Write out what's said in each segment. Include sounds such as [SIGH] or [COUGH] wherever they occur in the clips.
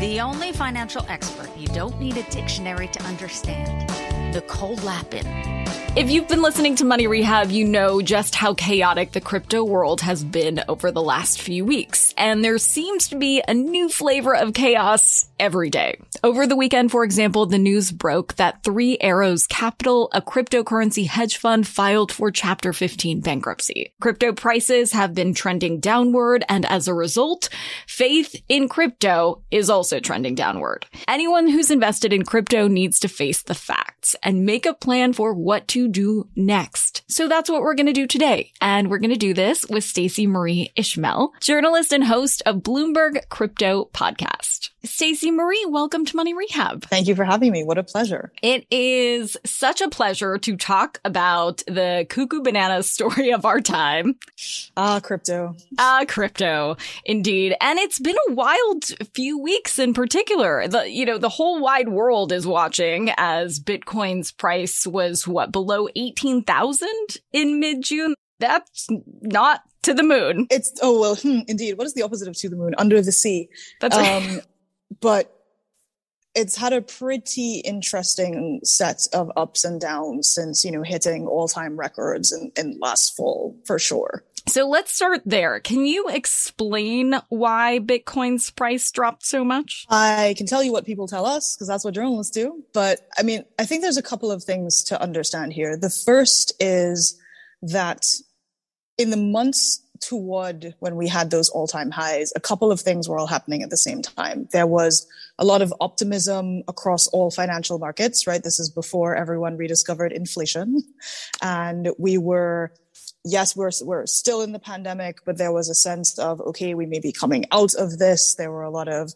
The only financial expert you don't need a dictionary to understand. Nicole Lapin. If you've been listening to Money Rehab, you know just how chaotic the crypto world has been over the last few weeks. And there seems to be a new flavor of chaos every day. Over the weekend, for example, the news broke that Three Arrows Capital, a cryptocurrency hedge fund, filed for Chapter 15 bankruptcy. Crypto prices have been trending downward, and as a result, faith in crypto is also trending downward. Anyone who's invested in crypto needs to face the facts and make a plan for what to do next. So that's what we're going to do today. And we're going to do this with Stacy-Marie Ishmael, journalist and host of Bloomberg Crypto Podcast. Stacy-Marie, welcome to Money Rehab. Thank you for having me. What a pleasure. It is such a pleasure to talk about the cuckoo banana [LAUGHS] story of our time. Ah, crypto. Ah, crypto, indeed. And it's been a wild few weeks in particular. The, you know, the whole wide world is watching as Bitcoin's price was what, below 18,000 in mid June? That's not to the moon. It's, oh, well, hmm, indeed. What is the opposite of to the moon? Under the sea. That's right. Um, [LAUGHS] but it's had a pretty interesting set of ups and downs since, you know, hitting all time records in, in last fall for sure. So let's start there. Can you explain why Bitcoin's price dropped so much? I can tell you what people tell us because that's what journalists do. But I mean, I think there's a couple of things to understand here. The first is that in the months toward when we had those all time highs, a couple of things were all happening at the same time. There was a lot of optimism across all financial markets, right? This is before everyone rediscovered inflation. And we were yes, we're we're still in the pandemic, but there was a sense of okay, we may be coming out of this. There were a lot of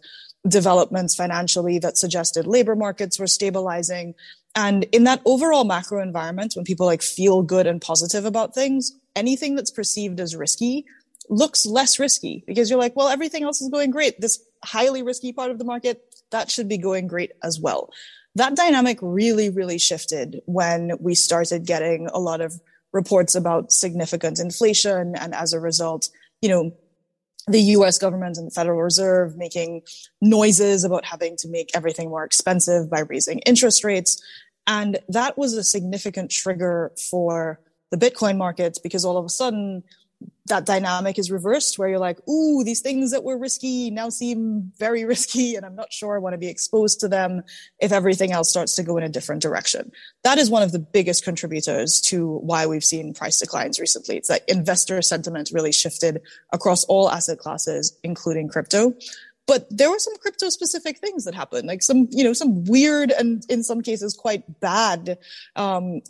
developments financially that suggested labor markets were stabilizing. And in that overall macro environment, when people like feel good and positive about things, anything that's perceived as risky looks less risky because you're like, well, everything else is going great. This highly risky part of the market, that should be going great as well. That dynamic really, really shifted when we started getting a lot of reports about significant inflation. And as a result, you know, the US government and the Federal Reserve making noises about having to make everything more expensive by raising interest rates. And that was a significant trigger for the Bitcoin markets because all of a sudden that dynamic is reversed where you're like, ooh, these things that were risky now seem very [LAUGHS] risky, and I'm not sure I want to be exposed to them if everything else starts to go in a different direction. That is one of the biggest contributors to why we've seen price declines recently. It's that investor sentiment really shifted across all asset classes, including crypto. But there were some crypto specific things that happened, like some, you know, some weird and in some cases quite bad um,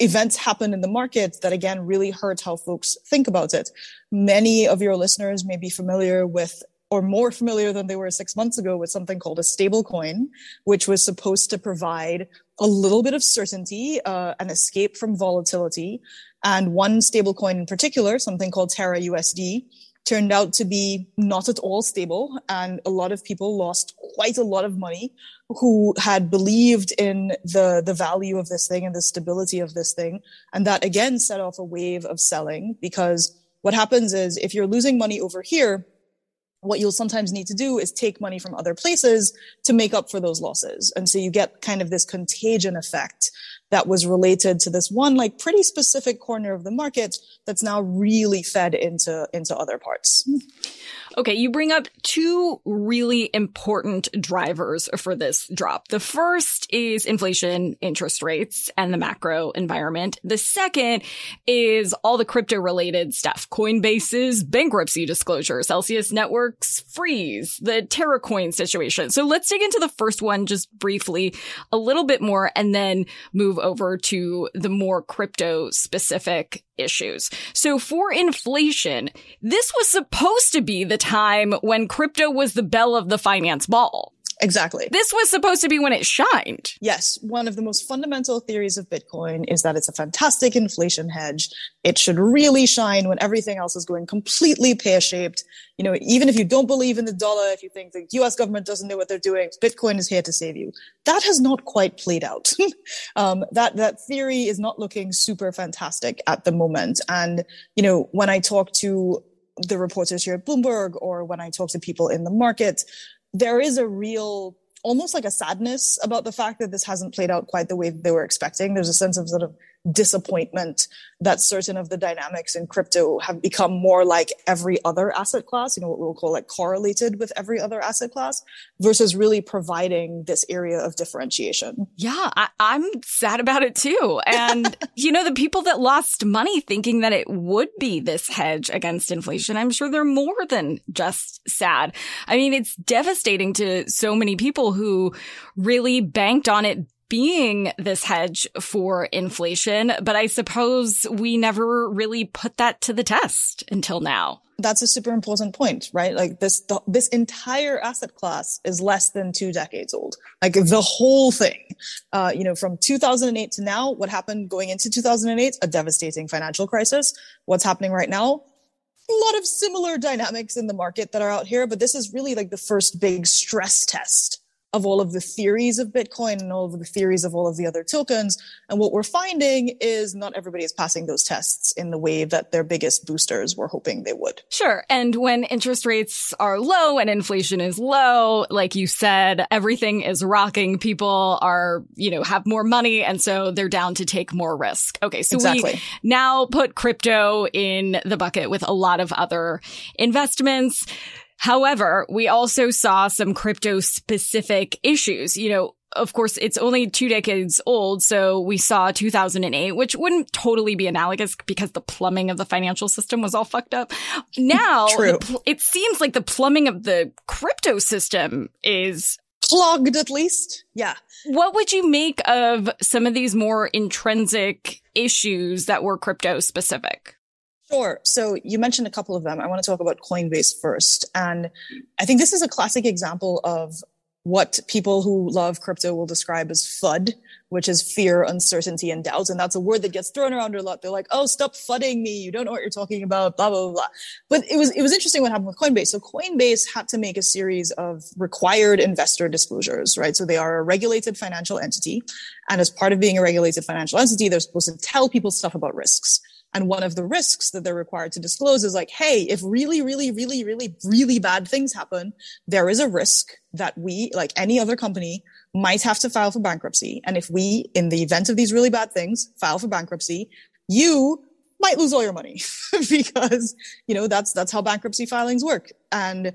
events happen in the market that again really hurt how folks think about it. Many of your listeners may be familiar with or more familiar than they were six months ago with something called a stable coin, which was supposed to provide a little bit of certainty, uh, an escape from volatility. And one stable coin in particular, something called Terra USD, turned out to be not at all stable. And a lot of people lost quite a lot of money who had believed in the, the value of this thing and the stability of this thing. And that again set off a wave of selling because what happens is if you're losing money over here, what you'll sometimes need to do is take money from other places to make up for those losses. And so you get kind of this contagion effect that was related to this one like pretty specific corner of the market that's now really fed into into other parts. Okay, you bring up two really important drivers for this drop. The first is inflation, interest rates, and the macro environment. The second is all the crypto related stuff. Coinbase's bankruptcy disclosure, Celsius Networks freeze, the TerraCoin situation. So let's dig into the first one just briefly a little bit more and then move over to the more crypto specific issues. So for inflation, this was supposed to be the time when crypto was the belle of the finance ball. Exactly. This was supposed to be when it shined. Yes. One of the most fundamental theories of Bitcoin is that it's a fantastic inflation hedge. It should really shine when everything else is going completely pear shaped. You know, even if you don't believe in the dollar, if you think the US government doesn't know what they're doing, Bitcoin is here to save you. That has not quite played out. [LAUGHS] um, that, that theory is not looking super fantastic at the moment. And, you know, when I talk to the reporters here at Bloomberg or when I talk to people in the market, there is a real almost like a sadness about the fact that this hasn't played out quite the way they were expecting. There's a sense of sort of disappointment that certain of the dynamics in crypto have become more like every other asset class, you know, what we'll call like correlated with every other asset class versus really providing this area of differentiation. Yeah, I, am sad about it too. And, [LAUGHS] you know, the people that lost money thinking that it would be this hedge against inflation, I'm sure they're more than just sad. I mean, it's devastating to so many people who really banked on it being this hedge for inflation, but I suppose we never really put that to the test until now. That's a super important point, right? Like this, the, this entire asset class is less than two decades old. Like the whole thing, uh, you know, from 2008 to now, what happened going into 2008? A devastating financial crisis. What's happening right now? A lot of similar dynamics in the market that are out here, but this is really like the first big stress test of all of the theories of Bitcoin and all of the theories of all of the other tokens. And what we're finding is not everybody is passing those tests in the way that their biggest boosters were hoping they would. Sure. And when interest rates are low and inflation is low, like you said, everything is rocking. People are, you know, have more money. And so they're down to take more risk. Okay. So exactly. we now put crypto in the bucket with a lot of other investments. However, we also saw some crypto specific issues. You know, of course, it's only two decades old. So we saw 2008, which wouldn't totally be analogous because the plumbing of the financial system was all fucked up. Now, pl- it seems like the plumbing of the crypto system is clogged at least. Yeah. What would you make of some of these more intrinsic issues that were crypto specific? Sure. So you mentioned a couple of them. I want to talk about Coinbase first. And I think this is a classic example of what people who love crypto will describe as FUD, which is fear, uncertainty, and doubt. And that's a word that gets thrown around a lot. They're like, oh, stop fudding me. You don't know what you're talking about, blah, blah, blah. But it was, it was interesting what happened with Coinbase. So Coinbase had to make a series of required investor disclosures, right? So they are a regulated financial entity. And as part of being a regulated financial entity, they're supposed to tell people stuff about risks. And one of the risks that they're required to disclose is like, hey, if really, really, really, really, really bad things happen, there is a risk that we, like any other company, might have to file for bankruptcy. And if we, in the event of these really bad things, file for bankruptcy, you might lose all your money [LAUGHS] because, you know, that's, that's how bankruptcy filings work. And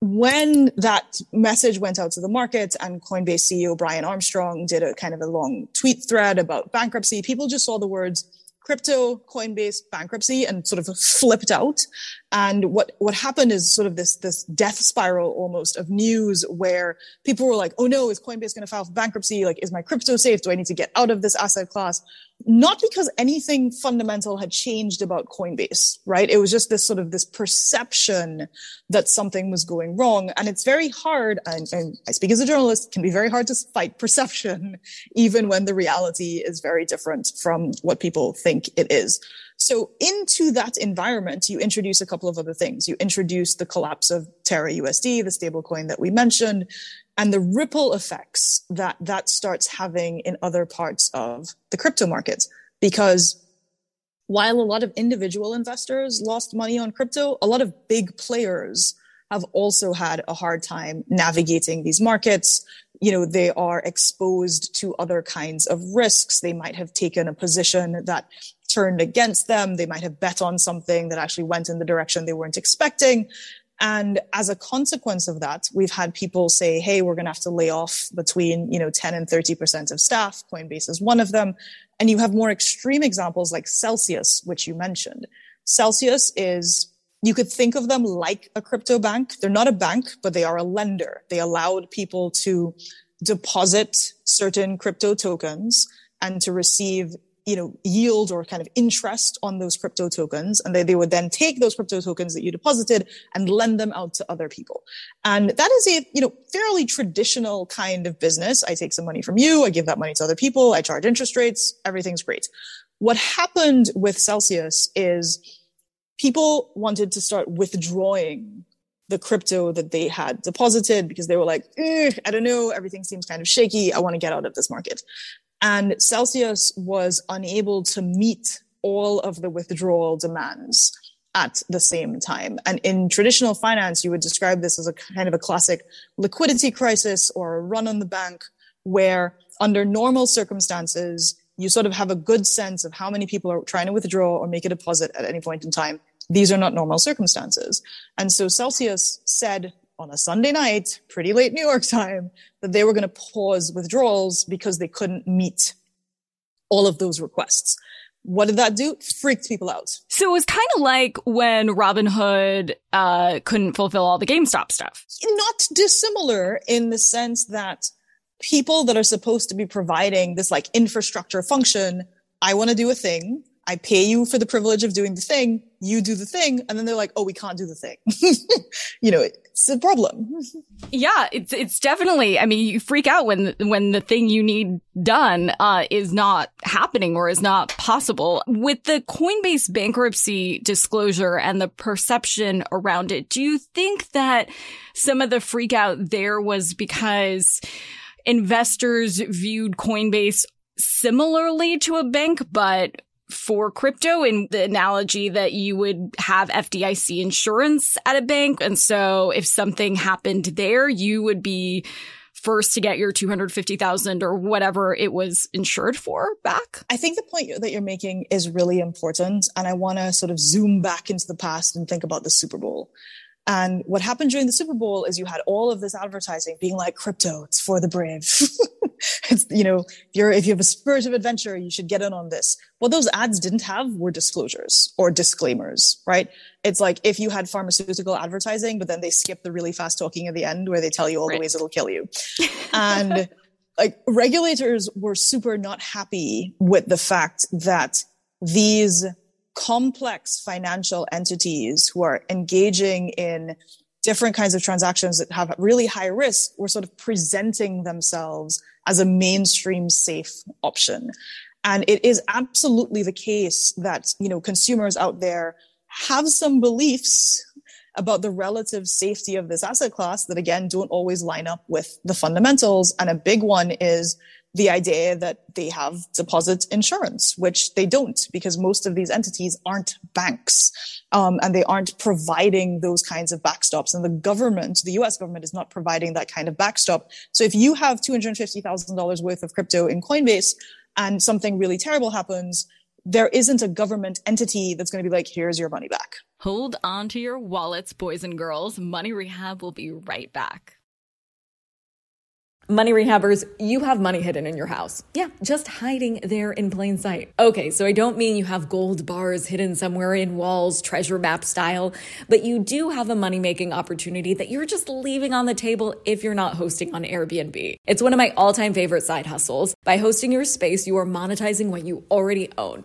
when that message went out to the market and Coinbase CEO Brian Armstrong did a kind of a long tweet thread about bankruptcy, people just saw the words crypto Coinbase bankruptcy and sort of flipped out. And what, what happened is sort of this, this death spiral almost of news where people were like, Oh no, is Coinbase going to file for bankruptcy? Like, is my crypto safe? Do I need to get out of this asset class? Not because anything fundamental had changed about Coinbase, right? It was just this sort of this perception that something was going wrong. And it's very hard. And, and I speak as a journalist, can be very hard to fight perception, [LAUGHS] even when the reality is very different from what people think it is. So into that environment, you introduce a couple of other things. You introduce the collapse of Terra USD, the stablecoin that we mentioned, and the ripple effects that that starts having in other parts of the crypto markets. Because while a lot of individual investors lost money on crypto, a lot of big players have also had a hard time navigating these markets. You know, they are exposed to other kinds of risks. They might have taken a position that turned against them. They might have bet on something that actually went in the direction they weren't expecting. And as a consequence of that, we've had people say, Hey, we're going to have to lay off between, you know, 10 and 30% of staff. Coinbase is one of them. And you have more extreme examples like Celsius, which you mentioned. Celsius is you could think of them like a crypto bank. They're not a bank, but they are a lender. They allowed people to deposit certain crypto tokens and to receive you know yield or kind of interest on those crypto tokens and they, they would then take those crypto tokens that you deposited and lend them out to other people and that is a you know fairly traditional kind of business i take some money from you i give that money to other people i charge interest rates everything's great what happened with celsius is people wanted to start withdrawing the crypto that they had deposited because they were like, eh, I don't know, everything seems kind of shaky. I want to get out of this market. And Celsius was unable to meet all of the withdrawal demands at the same time. And in traditional finance, you would describe this as a kind of a classic liquidity crisis or a run on the bank where under normal circumstances, you sort of have a good sense of how many people are trying to withdraw or make a deposit at any point in time. These are not normal circumstances. And so Celsius said on a Sunday night, pretty late New York time, that they were going to pause withdrawals because they couldn't meet all of those requests. What did that do? Freaked people out. So it was kind of like when Robinhood uh, couldn't fulfill all the GameStop stuff. Not dissimilar in the sense that people that are supposed to be providing this like infrastructure function, I want to do a thing. I pay you for the privilege of doing the thing. You do the thing. And then they're like, oh, we can't do the thing. [LAUGHS] you know, it's a problem. [LAUGHS] Yeah, it's, it's definitely, I mean, you freak out when, when the thing you need done, uh, is not happening or is not possible. With the Coinbase bankruptcy disclosure and the perception around it, do you think that some of the freak out there was because investors viewed Coinbase similarly to a bank, but for crypto in the analogy that you would have FDIC insurance at a bank. And so if something happened there, you would be first to get your 250,000 or whatever it was insured for back. I think the point that you're making is really important. And I want to sort of zoom back into the past and think about the Super Bowl. And what happened during the Super Bowl is you had all of this advertising being like crypto, it's for the brave. [LAUGHS] it's, you know, if you're, if you have a spirit of adventure, you should get in on this. What those ads didn't have were disclosures or disclaimers, right? It's like if you had pharmaceutical advertising, but then they skip the really fast talking at the end where they tell you all right. the ways it'll kill you. [LAUGHS] and like regulators were super not happy with the fact that these complex financial entities who are engaging in different kinds of transactions that have really high risk were sort of presenting themselves as a mainstream safe option. And it is absolutely the case that, you know, consumers out there have some beliefs about the relative safety of this asset class that again don't always line up with the fundamentals. And a big one is the idea that they have deposit insurance, which they don't because most of these entities aren't banks. Um, and they aren't providing those kinds of backstops. And the government, the US government is not providing that kind of backstop. So if you have $250,000 worth of crypto in Coinbase and something really terrible happens, there isn't a government entity that's going to be like, here's your money back. Hold on to your wallets, boys and girls. Money Rehab will be right back. Money rehabbers, you have money hidden in your house. Yeah, just hiding there in plain sight. Okay, so I don't mean you have gold bars hidden somewhere in walls, treasure map style, but you do have a money making opportunity that you're just leaving on the table if you're not hosting on Airbnb. It's one of my all time favorite side hustles. By hosting your space, you are monetizing what you already own.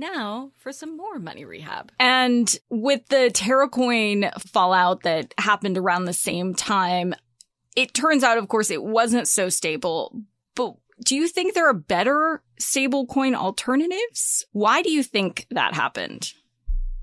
Now for some more money rehab. And with the TerraCoin fallout that happened around the same time, it turns out, of course, it wasn't so stable. But do you think there are better stablecoin alternatives? Why do you think that happened?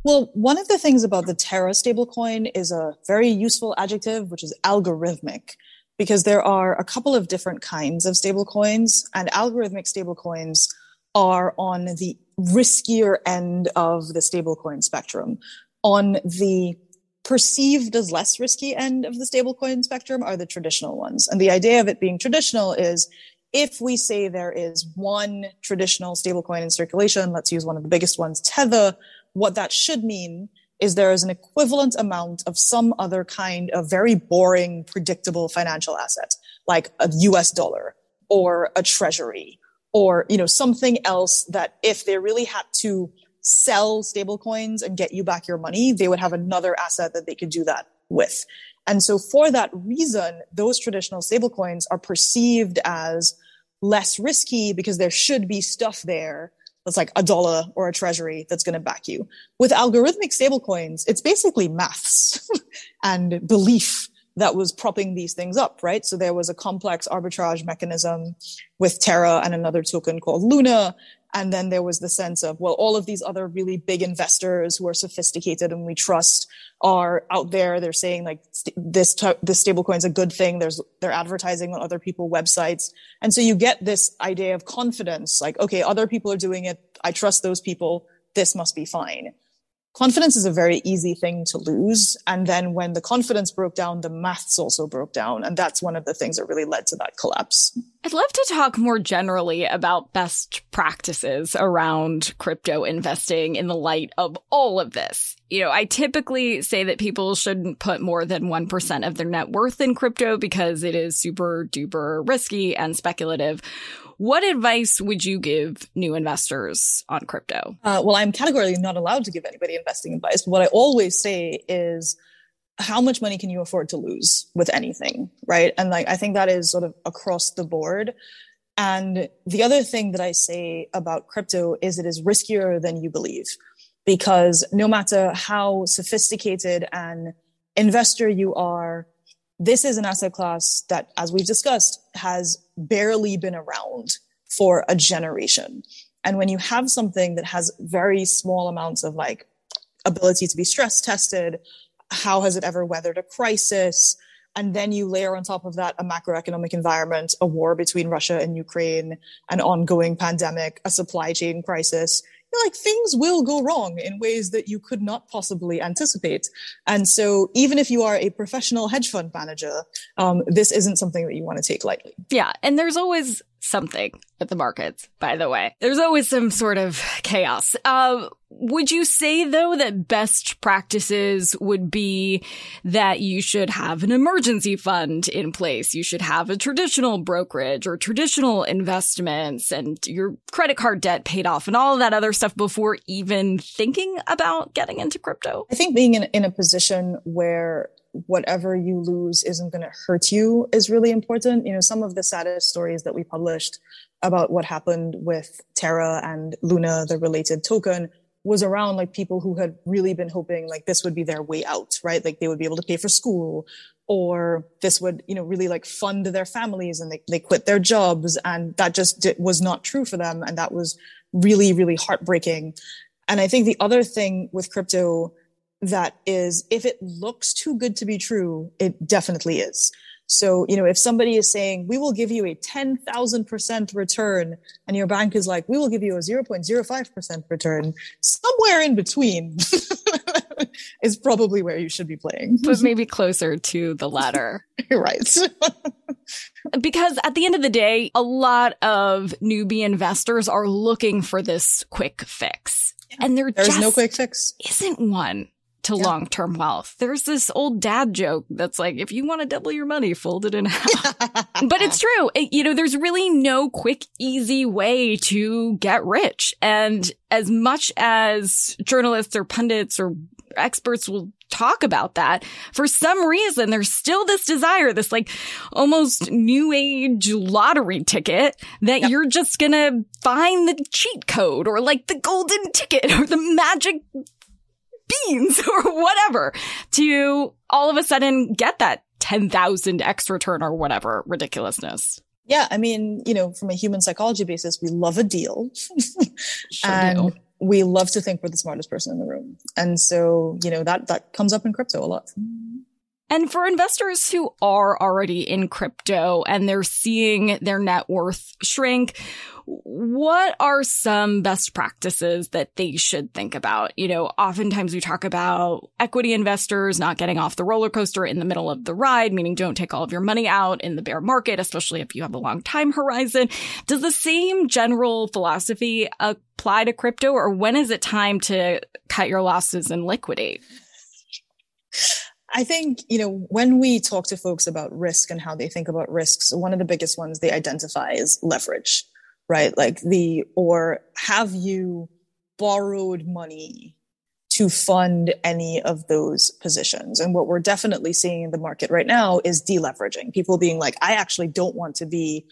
Well, one of the things about the Terra stablecoin is a very useful adjective, which is algorithmic, because there are a couple of different kinds of stablecoins, and algorithmic stablecoins are on the riskier end of the stablecoin spectrum. On the perceived as less risky end of the stablecoin spectrum are the traditional ones. And the idea of it being traditional is if we say there is one traditional stablecoin in circulation, let's use one of the biggest ones, Tether, what that should mean is there is an equivalent amount of some other kind of very boring, predictable financial asset, like a US dollar or a treasury or, you know, something else that if they really had to sell stablecoins and get you back your money, they would have another asset that they could do that with. And so for that reason, those traditional stablecoins are perceived as less risky because there should be stuff there that's like a dollar or a treasury that's going to back you. With algorithmic stablecoins, it's basically maths [LAUGHS] and belief that was propping these things up, right? So there was a complex arbitrage mechanism with Terra and another token called Luna and then there was the sense of, well, all of these other really big investors who are sophisticated and we trust are out there. They're saying like st- this, t- this stablecoin is a good thing. There's, they're advertising on other people websites. And so you get this idea of confidence, like, okay, other people are doing it. I trust those people. This must be fine confidence is a very easy thing to lose. And then when the confidence broke down, the maths also broke down. And that's one of the things that really led to that collapse. I'd love to talk more generally about best practices around crypto investing in the light of all of this. You know, I typically say that people shouldn't put more than 1% of their net worth in crypto because it is super duper risky and speculative. What advice would you give new investors on crypto? Uh, well, I'm categorically not allowed to give anybody investing advice. But what I always say is, how much money can you afford to lose with anything, right? And like, I think that is sort of across the board. And the other thing that I say about crypto is it is riskier than you believe because no matter how sophisticated an investor you are, this is an asset class that, as we've discussed, has barely been around for a generation. And when you have something that has very small amounts of like ability to be stress tested, how has it ever weathered a crisis? And then you layer on top of that a macroeconomic environment, a war between Russia and Ukraine, an ongoing pandemic, a supply chain crisis like things will go wrong in ways that you could not possibly anticipate. And so even if you are a professional hedge fund manager, um, this isn't something that you want to take lightly. Yeah. And there's always something at the markets, by the way. There's always some sort of chaos. Uh, would you say though that best practices would be that you should have an emergency fund in place? You should have a traditional brokerage or traditional investments and your credit card debt paid off and all of that other stuff before even thinking about getting into crypto? I think being in, in a position where whatever you lose isn't going to hurt you is really important. You know, some of the saddest stories that we published about what happened with Terra and Luna, the related token, was around like people who had really been hoping like this would be their way out, right? Like they would be able to pay for school or this would, you know, really like fund their families and they, they quit their jobs. And that just was not true for them. And that was really, really heartbreaking. And I think the other thing with crypto that is if it looks too good to be true, it definitely is. So, you know, if somebody is saying, we will give you a 10,000% return and your bank is like, we will give you a 0.05% return, somewhere in between [LAUGHS] is probably where you should be playing. [LAUGHS] But maybe closer to the latter. [LAUGHS] right. because at the end of the day, a lot of newbie investors are looking for this quick fix. And there There's just no quick fix. isn't one to yeah. long term wealth. There's this old dad joke that's like, if you want to double your money, fold it in [LAUGHS] half. but it's true. It, you know, there's really no quick, easy way to get rich. And as much as journalists or pundits or experts will talk about that, for some reason, there's still this desire, this like almost new age lottery ticket that yep. you're just going to find the cheat code or like the golden ticket or the magic beans [LAUGHS] or whatever to all of a sudden get that 10,000 X return or whatever ridiculousness. Yeah. I mean, you know, from a human psychology basis, we love a deal. [LAUGHS] sure and do. we love to think we're the smartest person in the room. And so, you know, that, that comes up in crypto a lot. And for investors who are already in crypto and they're seeing their net worth shrink, what are some best practices that they should think about? You know, oftentimes we talk about equity investors not getting off the roller coaster in the middle of the ride, meaning don't take all of your money out in the bear market, especially if you have a long time horizon. Does the same general philosophy apply to crypto or when is it time to cut your losses and liquidate? I think, you know, when we talk to folks about risk and how they think about risks, one of the biggest ones they identify is leverage, right? Like the, or have you borrowed money to fund any of those positions? And what we're definitely seeing in the market right now is deleveraging. People being like, I actually don't want to be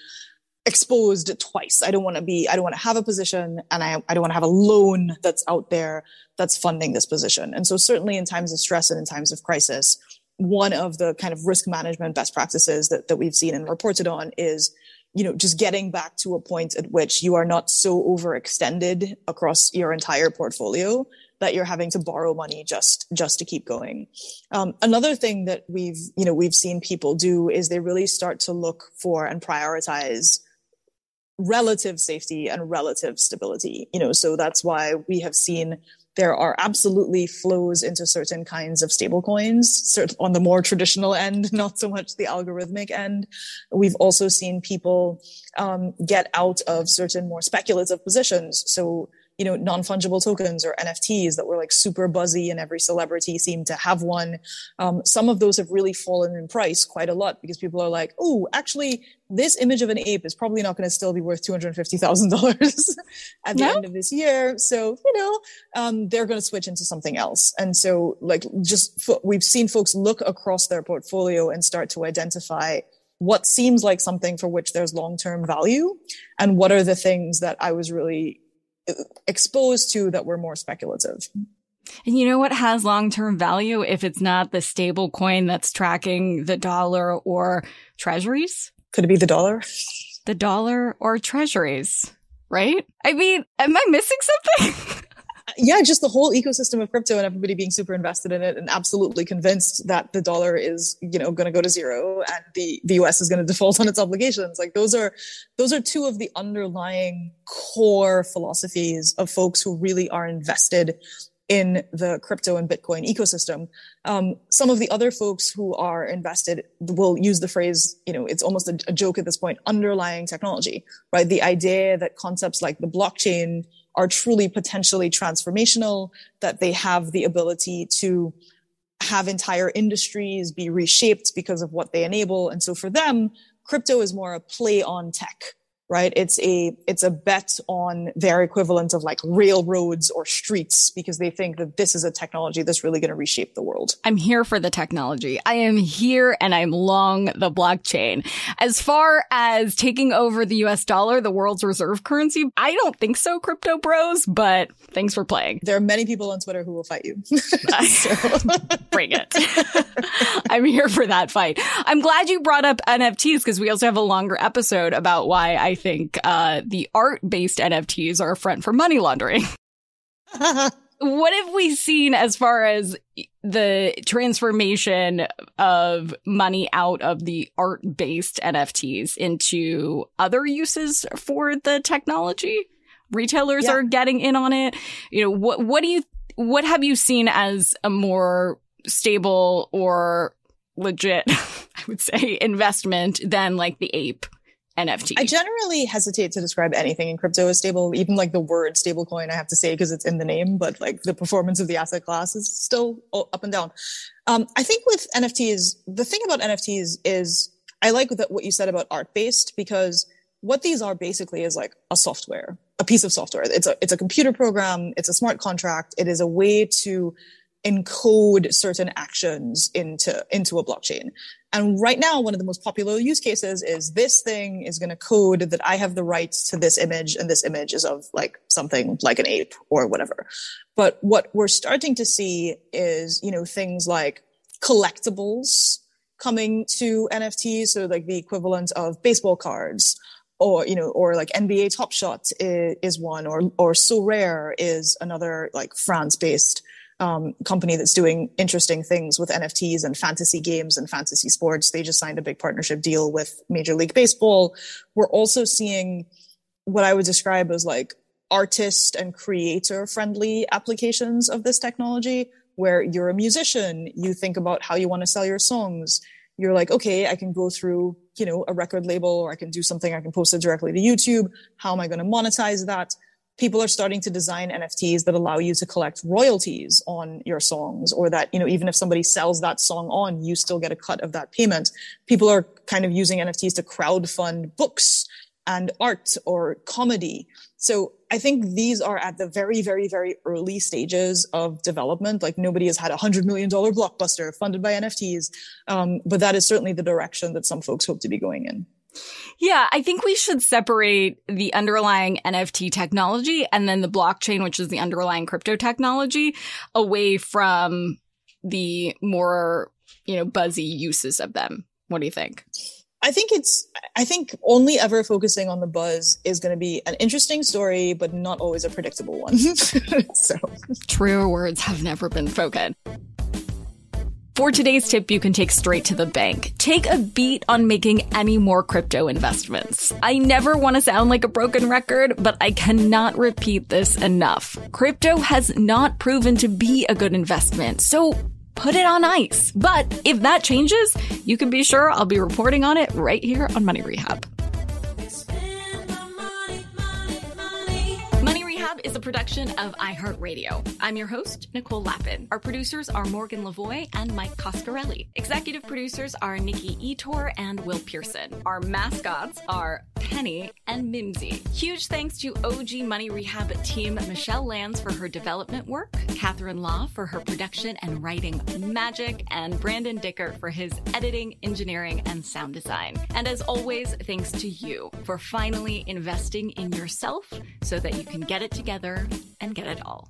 exposed twice. I don't want to be, I don't want to have a position and I, I don't want to have a loan that's out there that's funding this position. And so certainly in times of stress and in times of crisis, one of the kind of risk management best practices that, that we've seen and reported on is, you know, just getting back to a point at which you are not so overextended across your entire portfolio that you're having to borrow money just just to keep going. Um, another thing that we've you know we've seen people do is they really start to look for and prioritize relative safety and relative stability. You know, so that's why we have seen there are absolutely flows into certain kinds of stablecoins on the more traditional end, [LAUGHS] not so much the algorithmic end. We've also seen people um, get out of certain more speculative positions. So you know, non-fungible tokens or NFTs that were like super buzzy and every celebrity seemed to have one. Um, some of those have really fallen in price quite a lot because people are like, oh, actually, this image of an ape is probably not going to still be worth $250,000 [LAUGHS] at the no? end of this year. So, you know, um, they're going to switch into something else. And so like just we've seen folks look across their portfolio and start to identify what seems like something for which there's long-term value and what are the things that I was really exposed to that were more speculative. And you know what has long term value if it's not the stable coin that's tracking the dollar or treasuries? Could it be the dollar? The dollar or treasuries, right? I mean, am I missing something? [LAUGHS] yeah, just the whole ecosystem of crypto and everybody being super invested in it and absolutely convinced that the dollar is, you know, going to go to zero and the, the US is going to default on its obligations. Like those are, those are two of the underlying core philosophies of folks who really are invested in the crypto and Bitcoin ecosystem. Um, some of the other folks who are invested will use the phrase, you know, it's almost a, a joke at this point, underlying technology, right? The idea that concepts like the blockchain are truly potentially transformational, that they have the ability to have entire industries be reshaped because of what they enable. And so for them, crypto is more a play on tech right? It's a, it's a bet on their equivalent of like railroads or streets because they think that this is a technology that's really going to reshape the world. I'm here for the technology. I am here and I'm long the blockchain. As far as taking over the US dollar, the world's reserve currency, I don't think so, crypto bros, but thanks for playing. There are many people on Twitter who will fight you. [LAUGHS] [LAUGHS] [LAUGHS] Bring it. I'm here for that fight. I'm glad you brought up NFTs because we also have a longer episode about why I think uh, the art based NFTs are a front for money laundering. [LAUGHS] [LAUGHS] what have we seen as far as the transformation of money out of the art based NFTs into other uses for the technology? Retailers yeah. are getting in on it. You know, what, what do you, what have you seen as a more stable or legit, [LAUGHS] I would say, investment than like the ape NFT? I generally hesitate to describe anything in crypto as stable, even like the word stablecoin, I have to say, because it's in the name, but like the performance of the asset class is still up and down. Um, I think with NFTs, the thing about NFTs is I like what you said about art based because what these are basically is like a software, a piece of software. It's a, it's a computer program. It's a smart contract. It is a way to encode certain actions into into a blockchain. And right now, one of the most popular use cases is this thing is going to code that I have the rights to this image, and this image is of like something like an ape or whatever. But what we're starting to see is, you know, things like collectibles coming to NFTs, so like the equivalent of baseball cards or you know or like nba top shot is, is one or or Sorare is another like france based um, company that's doing interesting things with nfts and fantasy games and fantasy sports they just signed a big partnership deal with major league baseball we're also seeing what i would describe as like artist and creator friendly applications of this technology where you're a musician you think about how you want to sell your songs you're like, okay, I can go through, you know, a record label or I can do something, I can post it directly to YouTube. How am I going to monetize that? People are starting to design NFTs that allow you to collect royalties on your songs or that, you know, even if somebody sells that song on, you still get a cut of that payment. People are kind of using NFTs to crowd fund books and art or comedy. So I think these are at the very, very, very early stages of development. Like nobody has had a hundred million dollar blockbuster funded by NFTs. Um, but that is certainly the direction that some folks hope to be going in. Yeah, I think we should separate the underlying NFT technology and then the blockchain, which is the underlying crypto technology, away from the more, you know, buzzy uses of them. What do you think? I think it's, I think only ever focusing on the buzz is going to be an interesting story, but not always a predictable one. [LAUGHS] so, truer words have never been spoken. For today's tip, you can take straight to the bank. Take a beat on making any more crypto investments. I never want to sound like a broken record, but I cannot repeat this enough. Crypto has not proven to be a good investment, so put it on ice. But if that changes, you can be sure I'll be reporting on it right here on Money Rehab. Is a production of iHeartRadio. I'm your host, Nicole Lapin. Our producers are Morgan Lavoie and Mike Coscarelli. Executive producers are Nikki Ettore and Will Pearson. Our mascots are Penny and Mimsy. Huge thanks to OG Money Rehab team Michelle Lands for her development work, Catherine Law for her production and writing magic, and Brandon Dicker for his editing, engineering, and sound design. And as always, thanks to you for finally investing in yourself so that you can get it together and get it all.